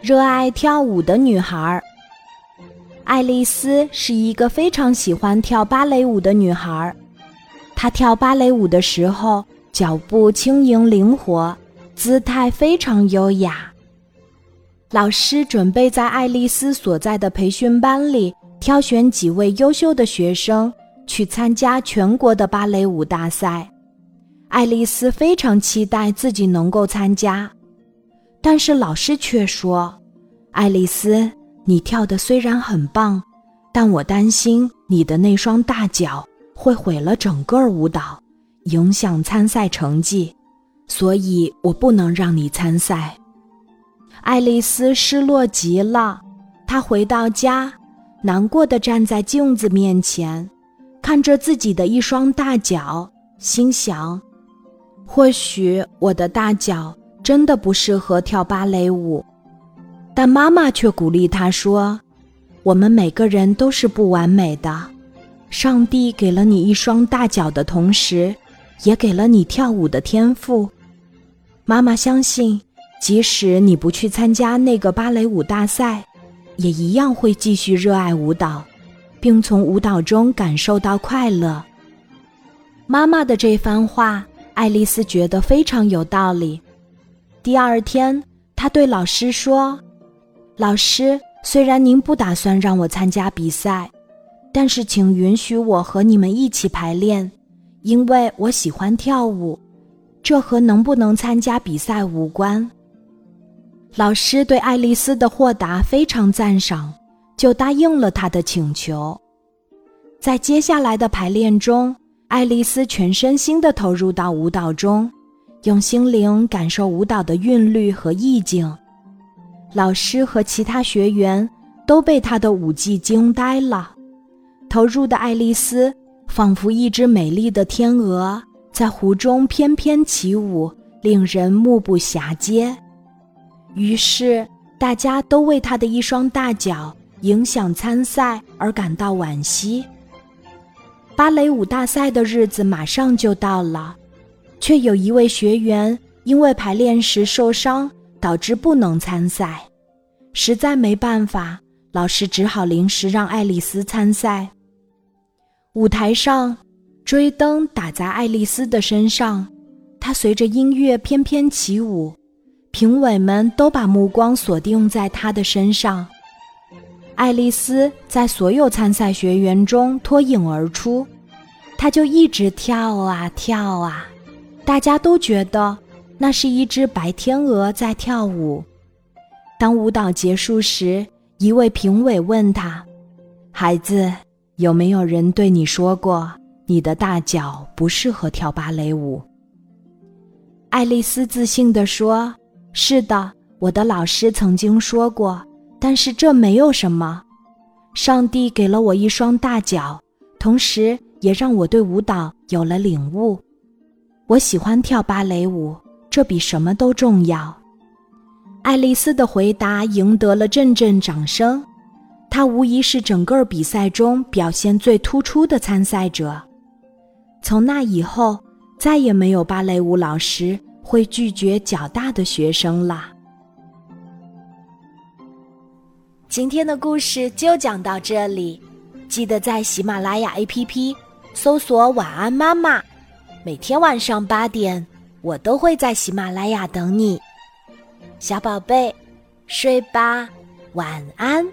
热爱跳舞的女孩。爱丽丝是一个非常喜欢跳芭蕾舞的女孩。她跳芭蕾舞的时候，脚步轻盈灵活，姿态非常优雅。老师准备在爱丽丝所在的培训班里挑选几位优秀的学生去参加全国的芭蕾舞大赛。爱丽丝非常期待自己能够参加，但是老师却说：“爱丽丝，你跳的虽然很棒，但我担心你的那双大脚会毁了整个舞蹈，影响参赛成绩，所以我不能让你参赛。”爱丽丝失落极了，她回到家，难过的站在镜子面前，看着自己的一双大脚，心想。或许我的大脚真的不适合跳芭蕾舞，但妈妈却鼓励她说：“我们每个人都是不完美的，上帝给了你一双大脚的同时，也给了你跳舞的天赋。妈妈相信，即使你不去参加那个芭蕾舞大赛，也一样会继续热爱舞蹈，并从舞蹈中感受到快乐。”妈妈的这番话。爱丽丝觉得非常有道理。第二天，他对老师说：“老师，虽然您不打算让我参加比赛，但是请允许我和你们一起排练，因为我喜欢跳舞。这和能不能参加比赛无关。”老师对爱丽丝的豁达非常赞赏，就答应了她的请求。在接下来的排练中，爱丽丝全身心地投入到舞蹈中，用心灵感受舞蹈的韵律和意境。老师和其他学员都被她的舞技惊呆了。投入的爱丽丝仿佛一只美丽的天鹅，在湖中翩翩起舞，令人目不暇接。于是，大家都为她的一双大脚影响参赛而感到惋惜。芭蕾舞大赛的日子马上就到了，却有一位学员因为排练时受伤，导致不能参赛。实在没办法，老师只好临时让爱丽丝参赛。舞台上，追灯打在爱丽丝的身上，她随着音乐翩翩起舞。评委们都把目光锁定在她的身上。爱丽丝在所有参赛学员中脱颖而出，她就一直跳啊跳啊，大家都觉得那是一只白天鹅在跳舞。当舞蹈结束时，一位评委问他：“孩子，有没有人对你说过你的大脚不适合跳芭蕾舞？”爱丽丝自信地说：“是的，我的老师曾经说过。”但是这没有什么，上帝给了我一双大脚，同时也让我对舞蹈有了领悟。我喜欢跳芭蕾舞，这比什么都重要。爱丽丝的回答赢得了阵阵掌声，她无疑是整个比赛中表现最突出的参赛者。从那以后，再也没有芭蕾舞老师会拒绝较大的学生了。今天的故事就讲到这里，记得在喜马拉雅 APP 搜索“晚安妈妈”，每天晚上八点，我都会在喜马拉雅等你，小宝贝，睡吧，晚安。